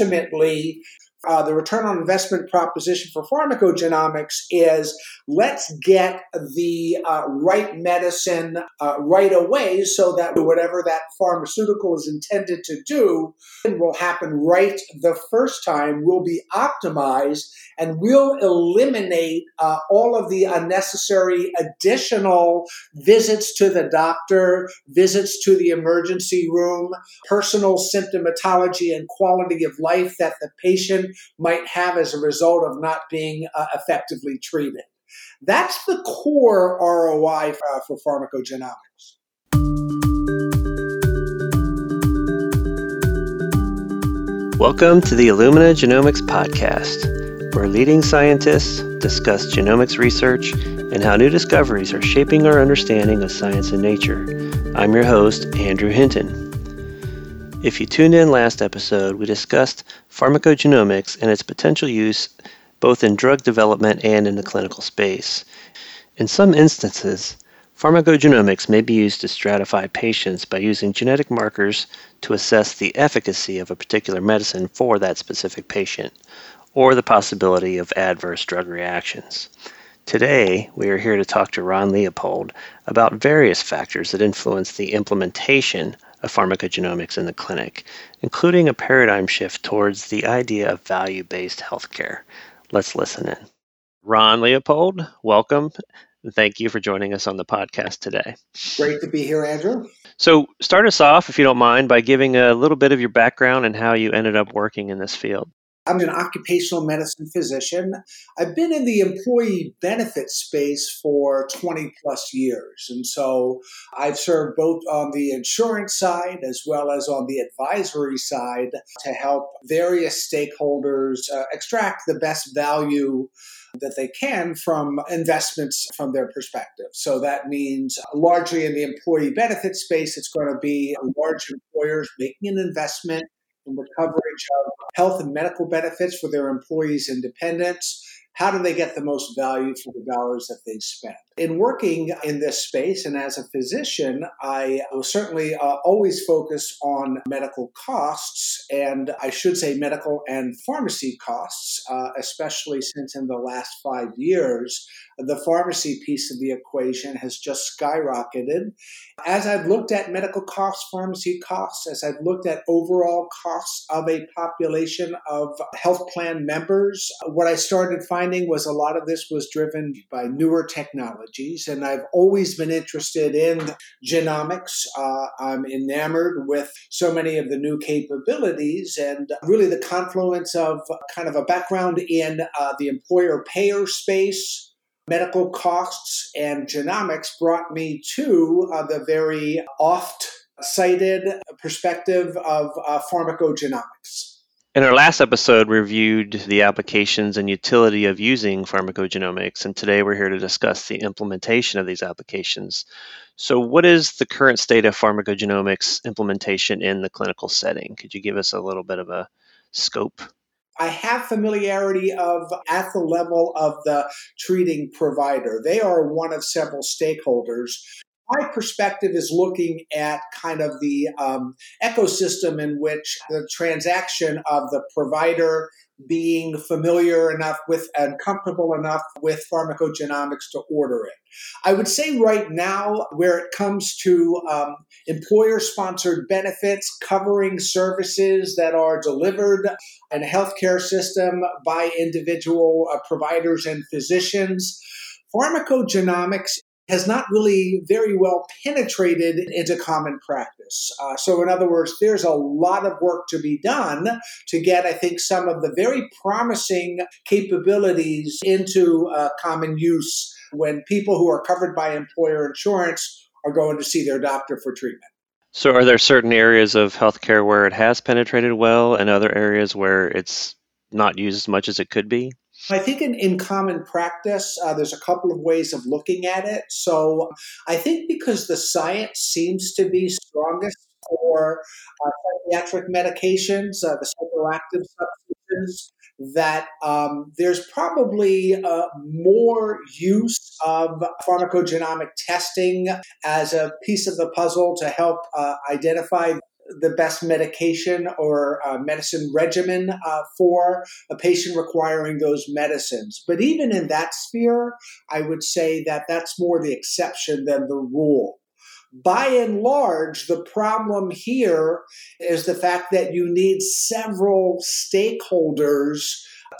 ultimately, uh, the return on investment proposition for pharmacogenomics is let's get the uh, right medicine uh, right away so that whatever that pharmaceutical is intended to do will happen right the first time, will be optimized, and will eliminate uh, all of the unnecessary additional visits to the doctor, visits to the emergency room, personal symptomatology and quality of life that the patient might have as a result of not being uh, effectively treated. That's the core ROI uh, for pharmacogenomics. Welcome to the Illumina Genomics Podcast, where leading scientists discuss genomics research and how new discoveries are shaping our understanding of science and nature. I'm your host, Andrew Hinton. If you tuned in last episode, we discussed pharmacogenomics and its potential use both in drug development and in the clinical space. In some instances, pharmacogenomics may be used to stratify patients by using genetic markers to assess the efficacy of a particular medicine for that specific patient, or the possibility of adverse drug reactions. Today, we are here to talk to Ron Leopold about various factors that influence the implementation of pharmacogenomics in the clinic, including a paradigm shift towards the idea of value based healthcare. Let's listen in. Ron Leopold, welcome. Thank you for joining us on the podcast today. Great to be here, Andrew. So, start us off, if you don't mind, by giving a little bit of your background and how you ended up working in this field. I'm an occupational medicine physician. I've been in the employee benefit space for 20 plus years. And so I've served both on the insurance side as well as on the advisory side to help various stakeholders uh, extract the best value that they can from investments from their perspective. So that means largely in the employee benefit space, it's going to be large employers making an investment in the coverage of health and medical benefits for their employees' independence. How do they get the most value for the dollars that they spend? In working in this space and as a physician, I was certainly uh, always focused on medical costs, and I should say medical and pharmacy costs, uh, especially since in the last five years, the pharmacy piece of the equation has just skyrocketed. As I've looked at medical costs, pharmacy costs, as I've looked at overall costs of a population of health plan members, what I started finding was a lot of this was driven by newer technologies, and I've always been interested in genomics. Uh, I'm enamored with so many of the new capabilities, and really the confluence of kind of a background in uh, the employer payer space. Medical costs and genomics brought me to uh, the very oft cited perspective of uh, pharmacogenomics. In our last episode, we reviewed the applications and utility of using pharmacogenomics, and today we're here to discuss the implementation of these applications. So, what is the current state of pharmacogenomics implementation in the clinical setting? Could you give us a little bit of a scope? I have familiarity of at the level of the treating provider. They are one of several stakeholders my perspective is looking at kind of the um, ecosystem in which the transaction of the provider being familiar enough with and comfortable enough with pharmacogenomics to order it. I would say right now, where it comes to um, employer sponsored benefits covering services that are delivered in a healthcare system by individual uh, providers and physicians, pharmacogenomics has not really very well penetrated into common practice. Uh, so, in other words, there's a lot of work to be done to get, I think, some of the very promising capabilities into uh, common use when people who are covered by employer insurance are going to see their doctor for treatment. So, are there certain areas of healthcare where it has penetrated well and other areas where it's not used as much as it could be? I think in, in common practice, uh, there's a couple of ways of looking at it. So I think because the science seems to be strongest for uh, psychiatric medications, uh, the psychoactive substances, that um, there's probably uh, more use of pharmacogenomic testing as a piece of the puzzle to help uh, identify the best medication or uh, medicine regimen uh, for a patient requiring those medicines. But even in that sphere, I would say that that's more the exception than the rule. By and large, the problem here is the fact that you need several stakeholders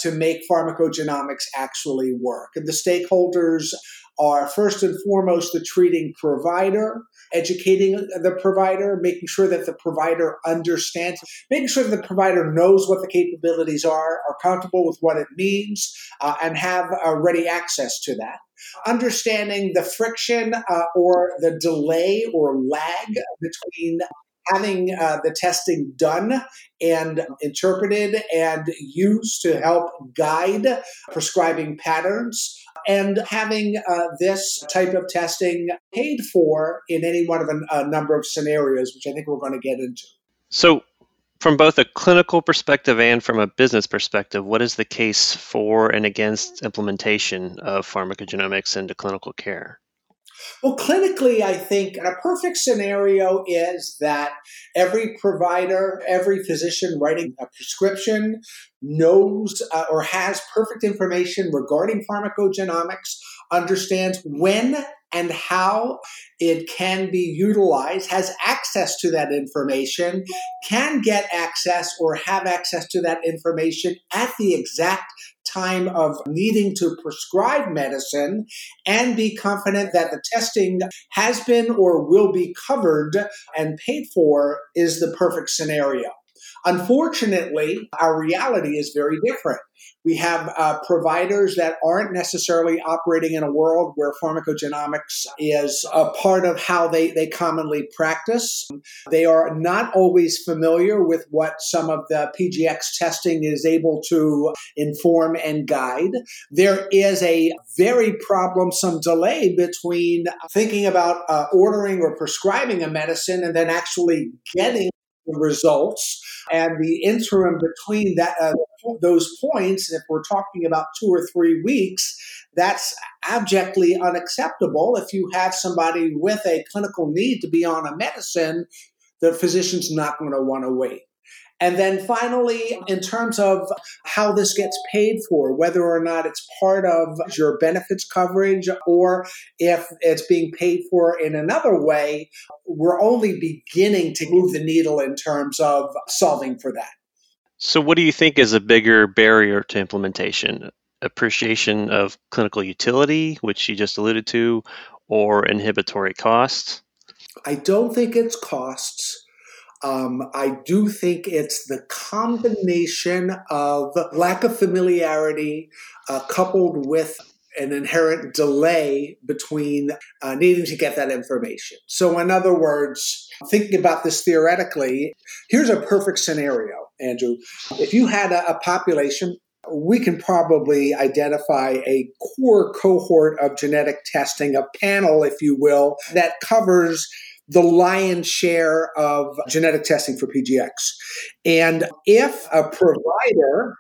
to make pharmacogenomics actually work. And the stakeholders are first and foremost the treating provider, educating the provider, making sure that the provider understands, making sure that the provider knows what the capabilities are, are comfortable with what it means, uh, and have uh, ready access to that. Understanding the friction uh, or the delay or lag between having uh, the testing done and interpreted and used to help guide prescribing patterns and having uh, this type of testing paid for in any one of a, a number of scenarios, which I think we're going to get into. So, from both a clinical perspective and from a business perspective, what is the case for and against implementation of pharmacogenomics into clinical care? Well, clinically, I think a perfect scenario is that every provider, every physician writing a prescription knows uh, or has perfect information regarding pharmacogenomics, understands when and how it can be utilized, has access to that information, can get access or have access to that information at the exact time of needing to prescribe medicine and be confident that the testing has been or will be covered and paid for is the perfect scenario. Unfortunately, our reality is very different. We have uh, providers that aren't necessarily operating in a world where pharmacogenomics is a part of how they, they commonly practice. They are not always familiar with what some of the PGX testing is able to inform and guide. There is a very problemsome delay between thinking about uh, ordering or prescribing a medicine and then actually getting the results and the interim between that uh, those points if we're talking about two or three weeks that's abjectly unacceptable. If you have somebody with a clinical need to be on a medicine the physician's not going to want to wait and then finally, in terms of how this gets paid for, whether or not it's part of your benefits coverage or if it's being paid for in another way, we're only beginning to move the needle in terms of solving for that. So, what do you think is a bigger barrier to implementation? Appreciation of clinical utility, which you just alluded to, or inhibitory costs? I don't think it's costs. Um, I do think it's the combination of lack of familiarity uh, coupled with an inherent delay between uh, needing to get that information. So, in other words, thinking about this theoretically, here's a perfect scenario, Andrew. If you had a, a population, we can probably identify a core cohort of genetic testing, a panel, if you will, that covers the lion's share of genetic testing for PGX. And if a provider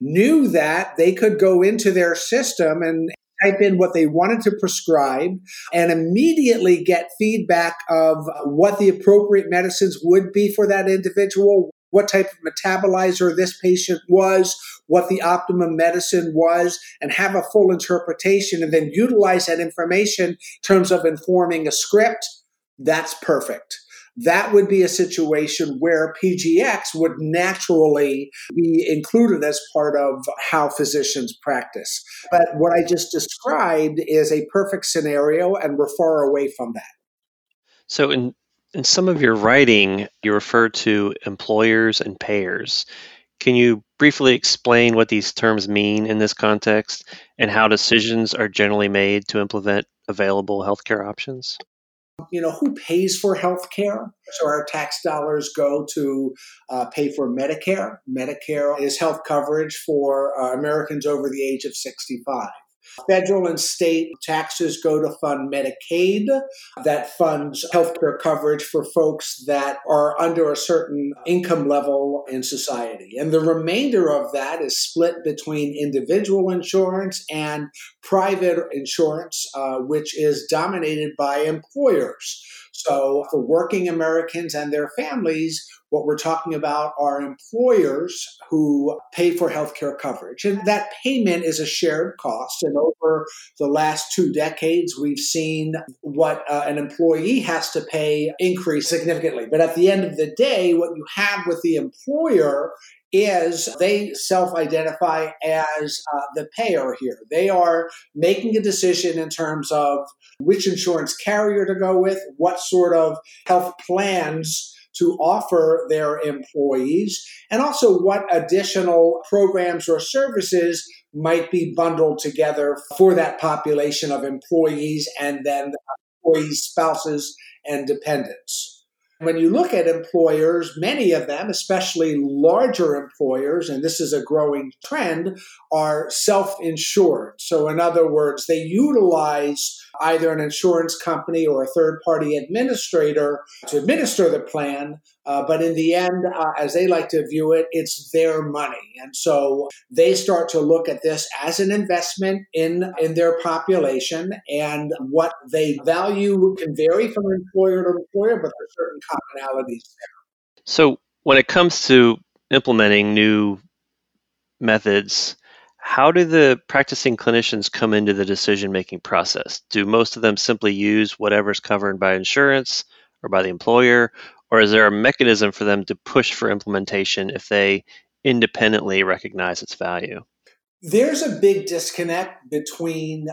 knew that they could go into their system and type in what they wanted to prescribe and immediately get feedback of what the appropriate medicines would be for that individual, what type of metabolizer this patient was, what the optimum medicine was, and have a full interpretation and then utilize that information in terms of informing a script that's perfect. That would be a situation where PGX would naturally be included as part of how physicians practice. But what I just described is a perfect scenario, and we're far away from that. So, in, in some of your writing, you refer to employers and payers. Can you briefly explain what these terms mean in this context and how decisions are generally made to implement available healthcare options? You know, who pays for health care? So our tax dollars go to uh, pay for Medicare. Medicare is health coverage for uh, Americans over the age of 65. Federal and state taxes go to fund Medicaid, that funds healthcare coverage for folks that are under a certain income level in society. And the remainder of that is split between individual insurance and private insurance, uh, which is dominated by employers. So, for working Americans and their families, what we're talking about are employers who pay for healthcare coverage. And that payment is a shared cost. And over the last two decades, we've seen what uh, an employee has to pay increase significantly. But at the end of the day, what you have with the employer is they self identify as uh, the payer here. They are making a decision in terms of which insurance carrier to go with, what sort of health plans to offer their employees, and also what additional programs or services might be bundled together for that population of employees and then employees, spouses, and dependents. When you look at employers, many of them, especially larger employers, and this is a growing trend, are self insured. So, in other words, they utilize either an insurance company or a third party administrator to administer the plan. Uh, but in the end, uh, as they like to view it, it's their money. And so they start to look at this as an investment in, in their population. And what they value can vary from employer to employer, but there are certain commonalities there. So when it comes to implementing new methods, how do the practicing clinicians come into the decision making process? Do most of them simply use whatever's covered by insurance or by the employer, or is there a mechanism for them to push for implementation if they independently recognize its value? There's a big disconnect between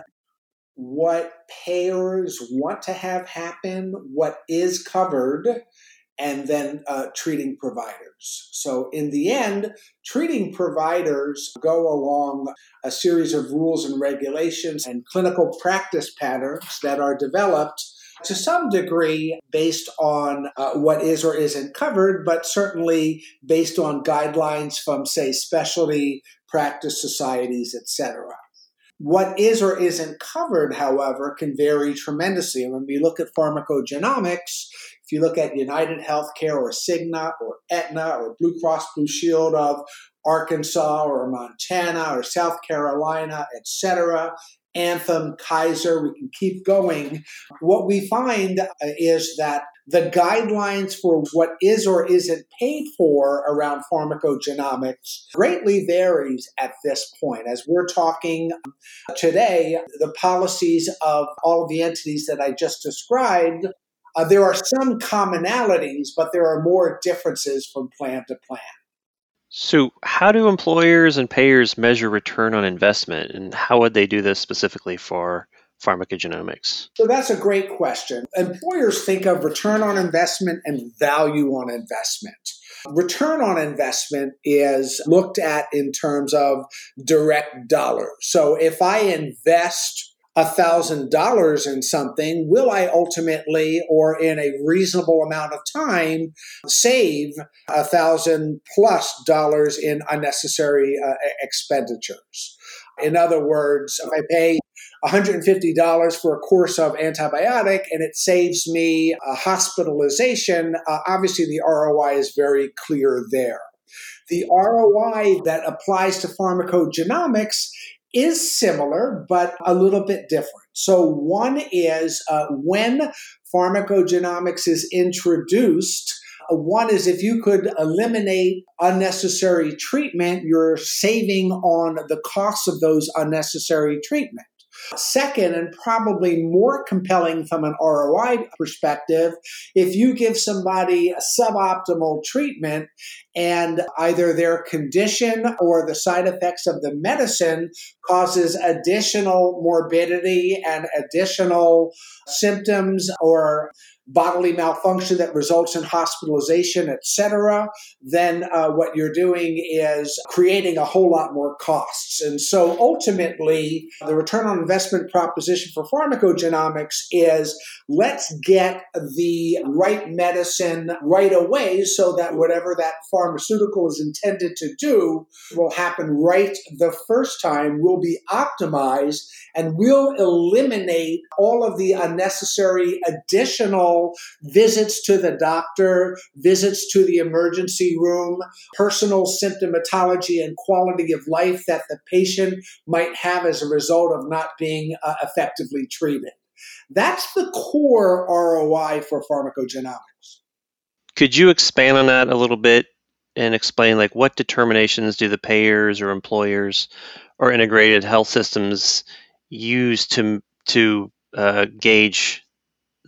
what payers want to have happen, what is covered, and then uh, treating providers. So, in the end, treating providers go along a series of rules and regulations and clinical practice patterns that are developed to some degree based on uh, what is or isn't covered, but certainly based on guidelines from, say, specialty practice societies, etc. What is or isn't covered, however, can vary tremendously. And when we look at pharmacogenomics, you look at United Healthcare or Cigna or Aetna or Blue Cross Blue Shield of Arkansas or Montana or South Carolina, etc., Anthem, Kaiser, we can keep going. What we find uh, is that the guidelines for what is or isn't paid for around pharmacogenomics greatly varies at this point. As we're talking today, the policies of all of the entities that I just described, uh, there are some commonalities, but there are more differences from plan to plan. So, how do employers and payers measure return on investment, and how would they do this specifically for pharmacogenomics? So, that's a great question. Employers think of return on investment and value on investment. Return on investment is looked at in terms of direct dollars. So, if I invest $1,000 in something, will I ultimately or in a reasonable amount of time save a thousand plus dollars in unnecessary uh, expenditures? In other words, if I pay $150 for a course of antibiotic and it saves me a hospitalization, uh, obviously the ROI is very clear there. The ROI that applies to pharmacogenomics is similar, but a little bit different. So, one is uh, when pharmacogenomics is introduced, uh, one is if you could eliminate unnecessary treatment, you're saving on the costs of those unnecessary treatment. Second, and probably more compelling from an ROI perspective, if you give somebody a suboptimal treatment and either their condition or the side effects of the medicine causes additional morbidity and additional symptoms or bodily malfunction that results in hospitalization, etc., then uh, what you're doing is creating a whole lot more costs. And so ultimately, the return on investment proposition for pharmacogenomics is let's get the right medicine right away so that whatever that pharmaceutical is intended to do will happen right the first time, will be optimized, and will eliminate all of the unnecessary additional visits to the doctor, visits to the emergency room, personal symptomatology and quality of life that the patient might have as a result of not being uh, effectively treated. That's the core ROI for pharmacogenomics. Could you expand on that a little bit and explain like what determinations do the payers or employers or integrated health systems use to to uh, gauge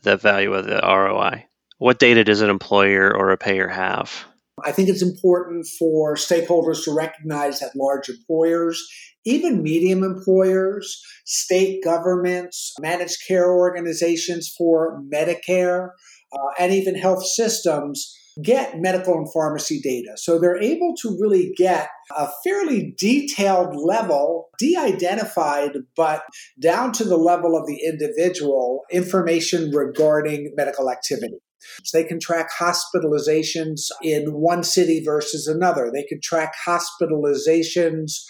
the value of the ROI? What data does an employer or a payer have? I think it's important for stakeholders to recognize that large employers, even medium employers, state governments, managed care organizations for Medicare, uh, and even health systems get medical and pharmacy data. So they're able to really get a fairly detailed level, de identified, but down to the level of the individual information regarding medical activity. So they can track hospitalizations in one city versus another. They can track hospitalizations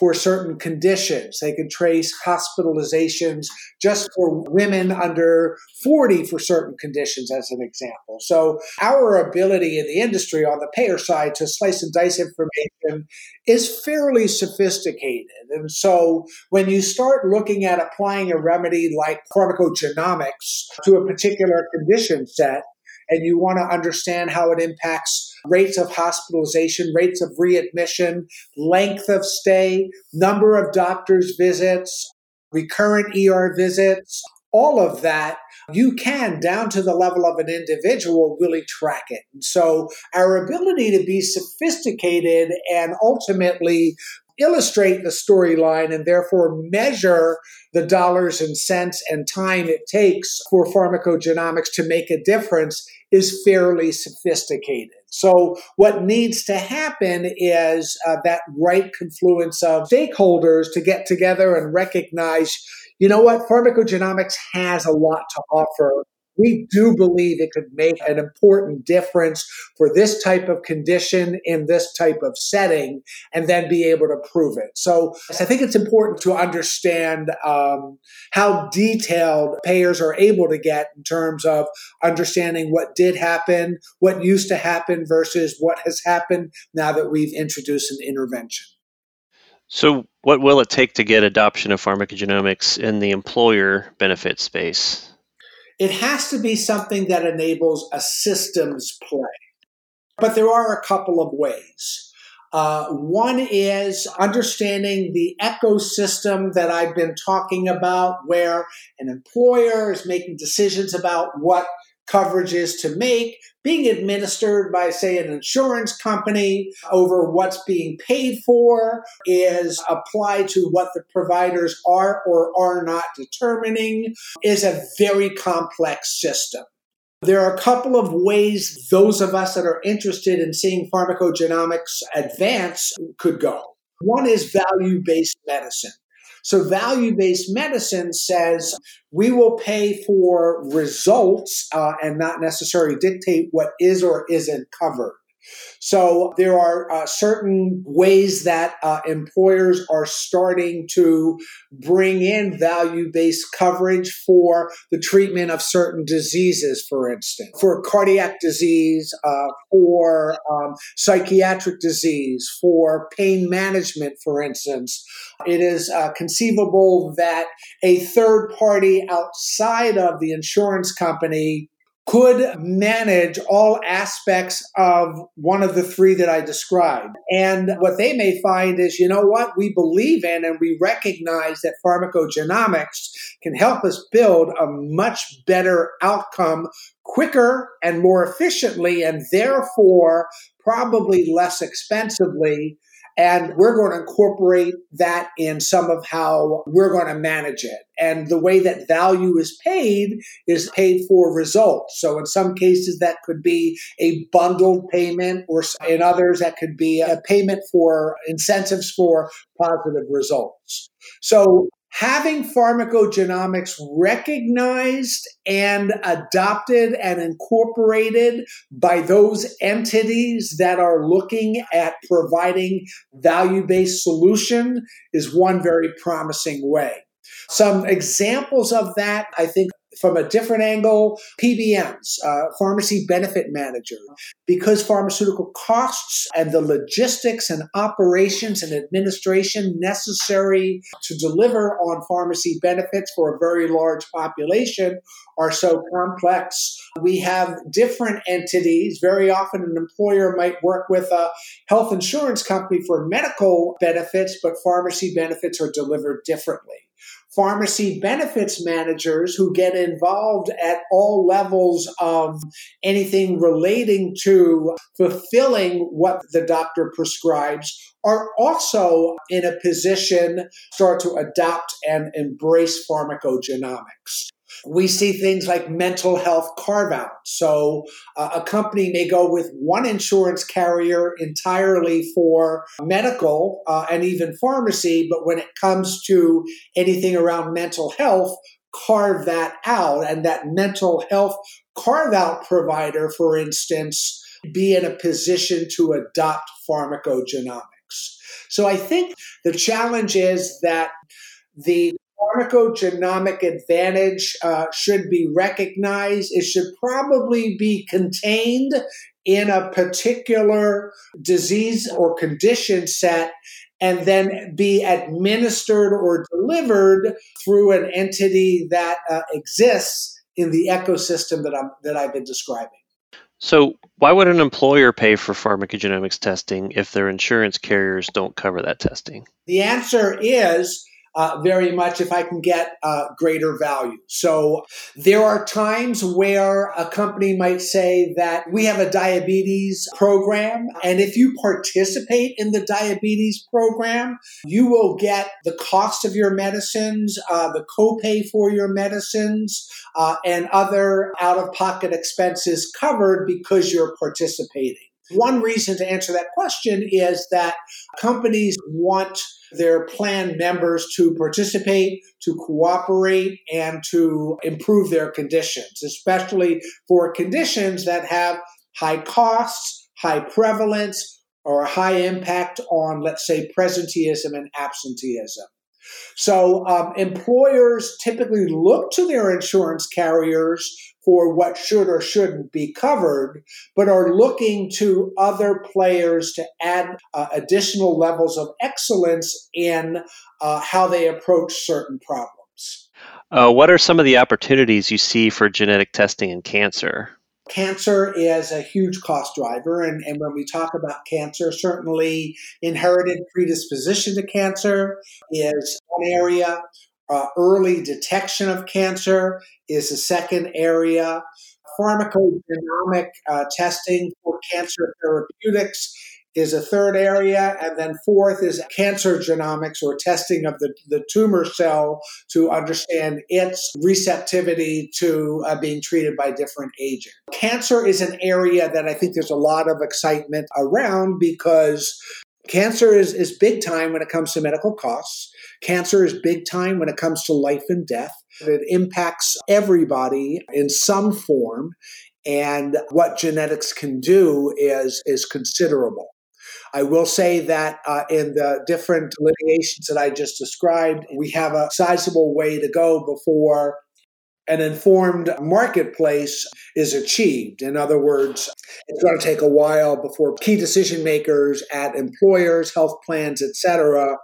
for certain conditions. They can trace hospitalizations just for women under 40 for certain conditions, as an example. So, our ability in the industry on the payer side to slice and dice information is fairly sophisticated. And so, when you start looking at applying a remedy like pharmacogenomics to a particular condition set, and you want to understand how it impacts rates of hospitalization, rates of readmission, length of stay, number of doctor's visits, recurrent ER visits, all of that, you can, down to the level of an individual, really track it. And so, our ability to be sophisticated and ultimately illustrate the storyline and therefore measure the dollars and cents and time it takes for pharmacogenomics to make a difference is fairly sophisticated. So, what needs to happen is uh, that right confluence of stakeholders to get together and recognize you know what, pharmacogenomics has a lot to offer we do believe it could make an important difference for this type of condition in this type of setting and then be able to prove it. So I think it's important to understand um, how detailed payers are able to get in terms of understanding what did happen, what used to happen versus what has happened now that we've introduced an intervention. So, what will it take to get adoption of pharmacogenomics in the employer benefit space? It has to be something that enables a systems play. But there are a couple of ways. Uh, one is understanding the ecosystem that I've been talking about, where an employer is making decisions about what coverages to make, being administered by, say, an insurance company over what's being paid for, is applied to what the providers are or are not determining, is a very complex system. There are a couple of ways those of us that are interested in seeing pharmacogenomics advance could go. One is value based medicine. So value based medicine says we will pay for results uh, and not necessarily dictate what is or isn't covered. So there are uh, certain ways that uh, employers are starting to bring in value based coverage for the treatment of certain diseases, for instance, for cardiac disease, uh, for um, psychiatric disease, for pain management, for instance. It is uh, conceivable that a third party outside of the insurance company could manage all aspects of one of the three that I described. And what they may find is, you know what, we believe in and we recognize that pharmacogenomics can help us build a much better outcome quicker and more efficiently, and therefore probably less expensively And we're going to incorporate that in some of how we're going to manage it. And the way that value is paid is paid for results. So in some cases, that could be a bundled payment, or in others, that could be a payment for incentives for positive results. So having pharmacogenomics recognized and adopted and incorporated by those entities that are looking at providing value-based solution is one very promising way. Some examples of that, I think, from a different angle, PBMs, uh, pharmacy benefit manager, because pharmaceutical costs and the logistics and operations and administration necessary to deliver on pharmacy benefits for a very large population are so complex. We have different entities. Very often, an employer might work with a health insurance company for medical benefits, but pharmacy benefits are delivered differently pharmacy benefits managers who get involved at all levels of anything relating to fulfilling what the doctor prescribes are also in a position start to adopt and embrace pharmacogenomics. We see things like mental health carve out. So uh, a company may go with one insurance carrier entirely for medical uh, and even pharmacy, but when it comes to anything around mental health, carve that out. And that mental health carve out provider, for instance, be in a position to adopt pharmacogenomics. So I think the challenge is that the pharmacogenomic advantage uh, should be recognized. It should probably be contained in a particular disease or condition set and then be administered or delivered through an entity that uh, exists in the ecosystem that, I'm, that I've been describing. So, why would an employer pay for pharmacogenomics testing if their insurance carriers don't cover that testing? The answer is uh, very much if I can get uh, greater value. So there are times where a company might say that we have a diabetes program, and if you participate in the diabetes program, you will get the cost of your medicines, uh, the copay for your medicines, uh, and other out of pocket expenses covered because you're participating. One reason to answer that question is that companies want their plan members to participate, to cooperate, and to improve their conditions, especially for conditions that have high costs, high prevalence, or a high impact on, let's say, presenteeism and absenteeism. So um, employers typically look to their insurance carriers for what should or shouldn't be covered, but are looking to other players to add uh, additional levels of excellence in uh, how they approach certain problems. Uh, what are some of the opportunities you see for genetic testing in cancer? Cancer is a huge cost driver. And, and when we talk about cancer, certainly inherited predisposition to cancer is one area. Uh, early detection of cancer is a second area. Pharmacogenomic uh, testing for cancer therapeutics is a third area. And then fourth is cancer genomics or testing of the, the tumor cell to understand its receptivity to uh, being treated by different agents. Cancer is an area that I think there's a lot of excitement around because cancer is, is big time when it comes to medical costs. Cancer is big time when it comes to life and death. It impacts everybody in some form. And what genetics can do is, is considerable. I will say that uh, in the different delineations that I just described, we have a sizable way to go before an informed marketplace is achieved. In other words, it's going to take a while before key decision makers at employers, health plans, etc.,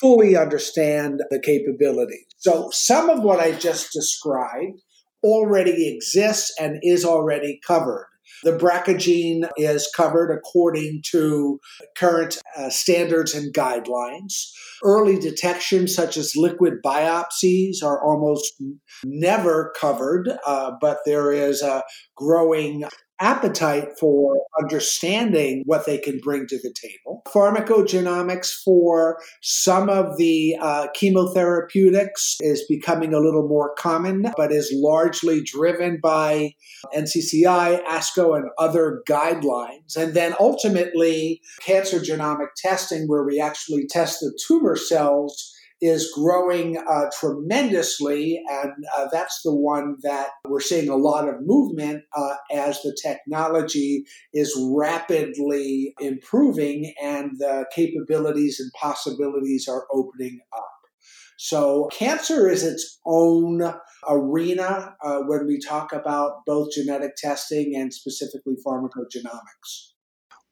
fully understand the capability. So some of what I just described already exists and is already covered. The BRCA gene is covered according to current uh, standards and guidelines. Early detection, such as liquid biopsies, are almost never covered, uh, but there is a growing appetite for understanding what they can bring to the table. Pharmacogenomics for some of the uh, chemotherapeutics is becoming a little more common, but is largely driven by NCCI, ASCO, and other guidelines. And then ultimately, cancer genomic testing, where we actually test the tumor cells is growing uh, tremendously, and uh, that's the one that we're seeing a lot of movement uh, as the technology is rapidly improving and the capabilities and possibilities are opening up. So, cancer is its own arena uh, when we talk about both genetic testing and specifically pharmacogenomics.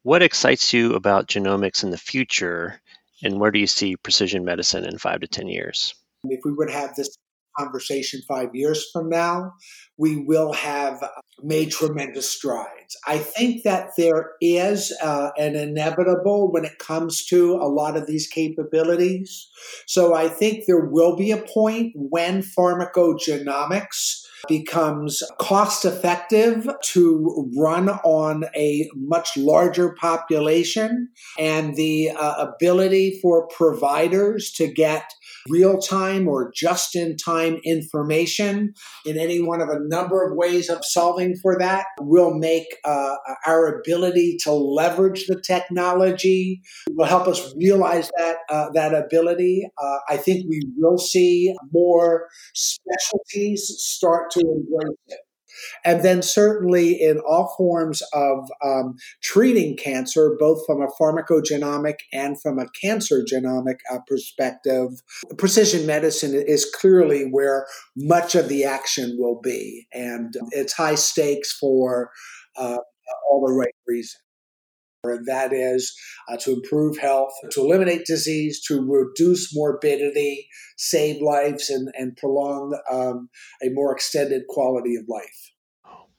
What excites you about genomics in the future and where do you see precision medicine in five to 10 years? If we would have this conversation five years from now, we will have made tremendous strides. I think that there is uh, an inevitable when it comes to a lot of these capabilities. So I think there will be a point when pharmacogenomics becomes cost effective to run on a much larger population and the uh, ability for providers to get real time or just in time information in any one of a number of ways of solving for that will make uh, our ability to leverage the technology will help us realize that uh, that ability. Uh, i think we will see more specialties to embrace it and then, certainly, in all forms of um, treating cancer, both from a pharmacogenomic and from a cancer genomic uh, perspective, precision medicine is clearly where much of the action will be. And it's high stakes for uh, all the right reasons and that is uh, to improve health, to eliminate disease, to reduce morbidity, save lives, and, and prolong um, a more extended quality of life.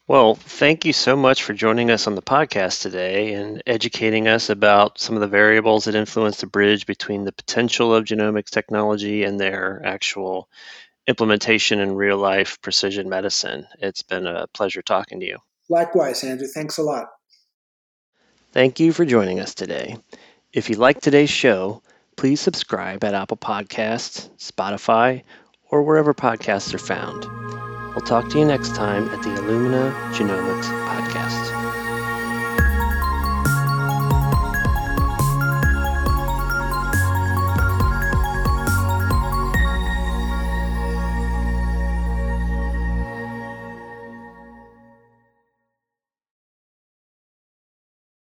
Well, thank you so much for joining us on the podcast today and educating us about some of the variables that influence the bridge between the potential of genomics technology and their actual implementation in real life precision medicine. It's been a pleasure talking to you. Likewise, Andrew. Thanks a lot. Thank you for joining us today. If you like today's show, please subscribe at Apple Podcasts, Spotify, or wherever podcasts are found. We'll talk to you next time at the Illumina Genomics Podcast.